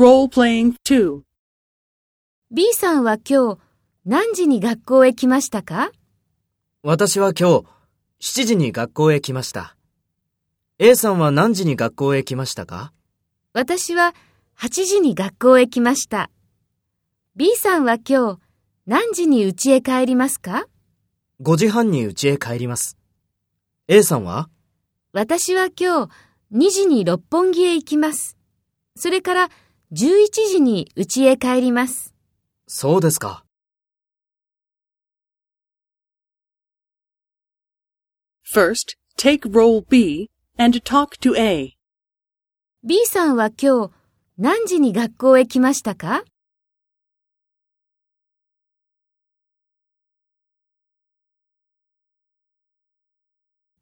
Role-playing 2. B さんは今日何時に学校へ来ましたか？私は今日7時に学校へ来ました。A さんは何時に学校へ来ましたか？私は8時に学校へ来ました。B さんは今日何時に家へ帰りますか ?5 時半に家へ帰ります。A さんは？私は今日2時に六本木へ行きます。それから11時に家へ帰ります。そうですか。First, take role B and talk to A. B さんは今日何時に学校へ来ましたか？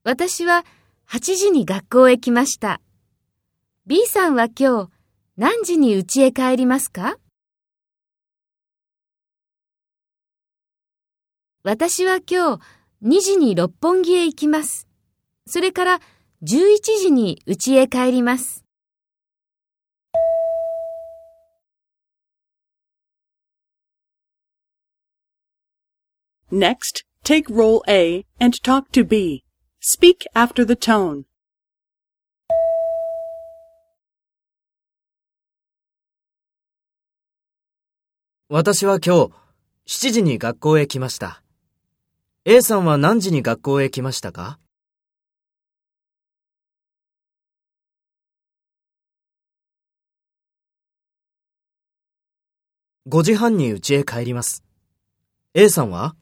私は8時に学校へ来ました。B さんは今日何時に家へ帰りますか私は今日2時に六本木へ行きます。それから11時に家へ帰ります。Next, take role A and talk to B. Speak after the tone. 私は今日7時に学校へ来ました。A さんは何時に学校へ来ましたか？5時半に家へ帰ります。A さんは？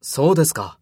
そうですか。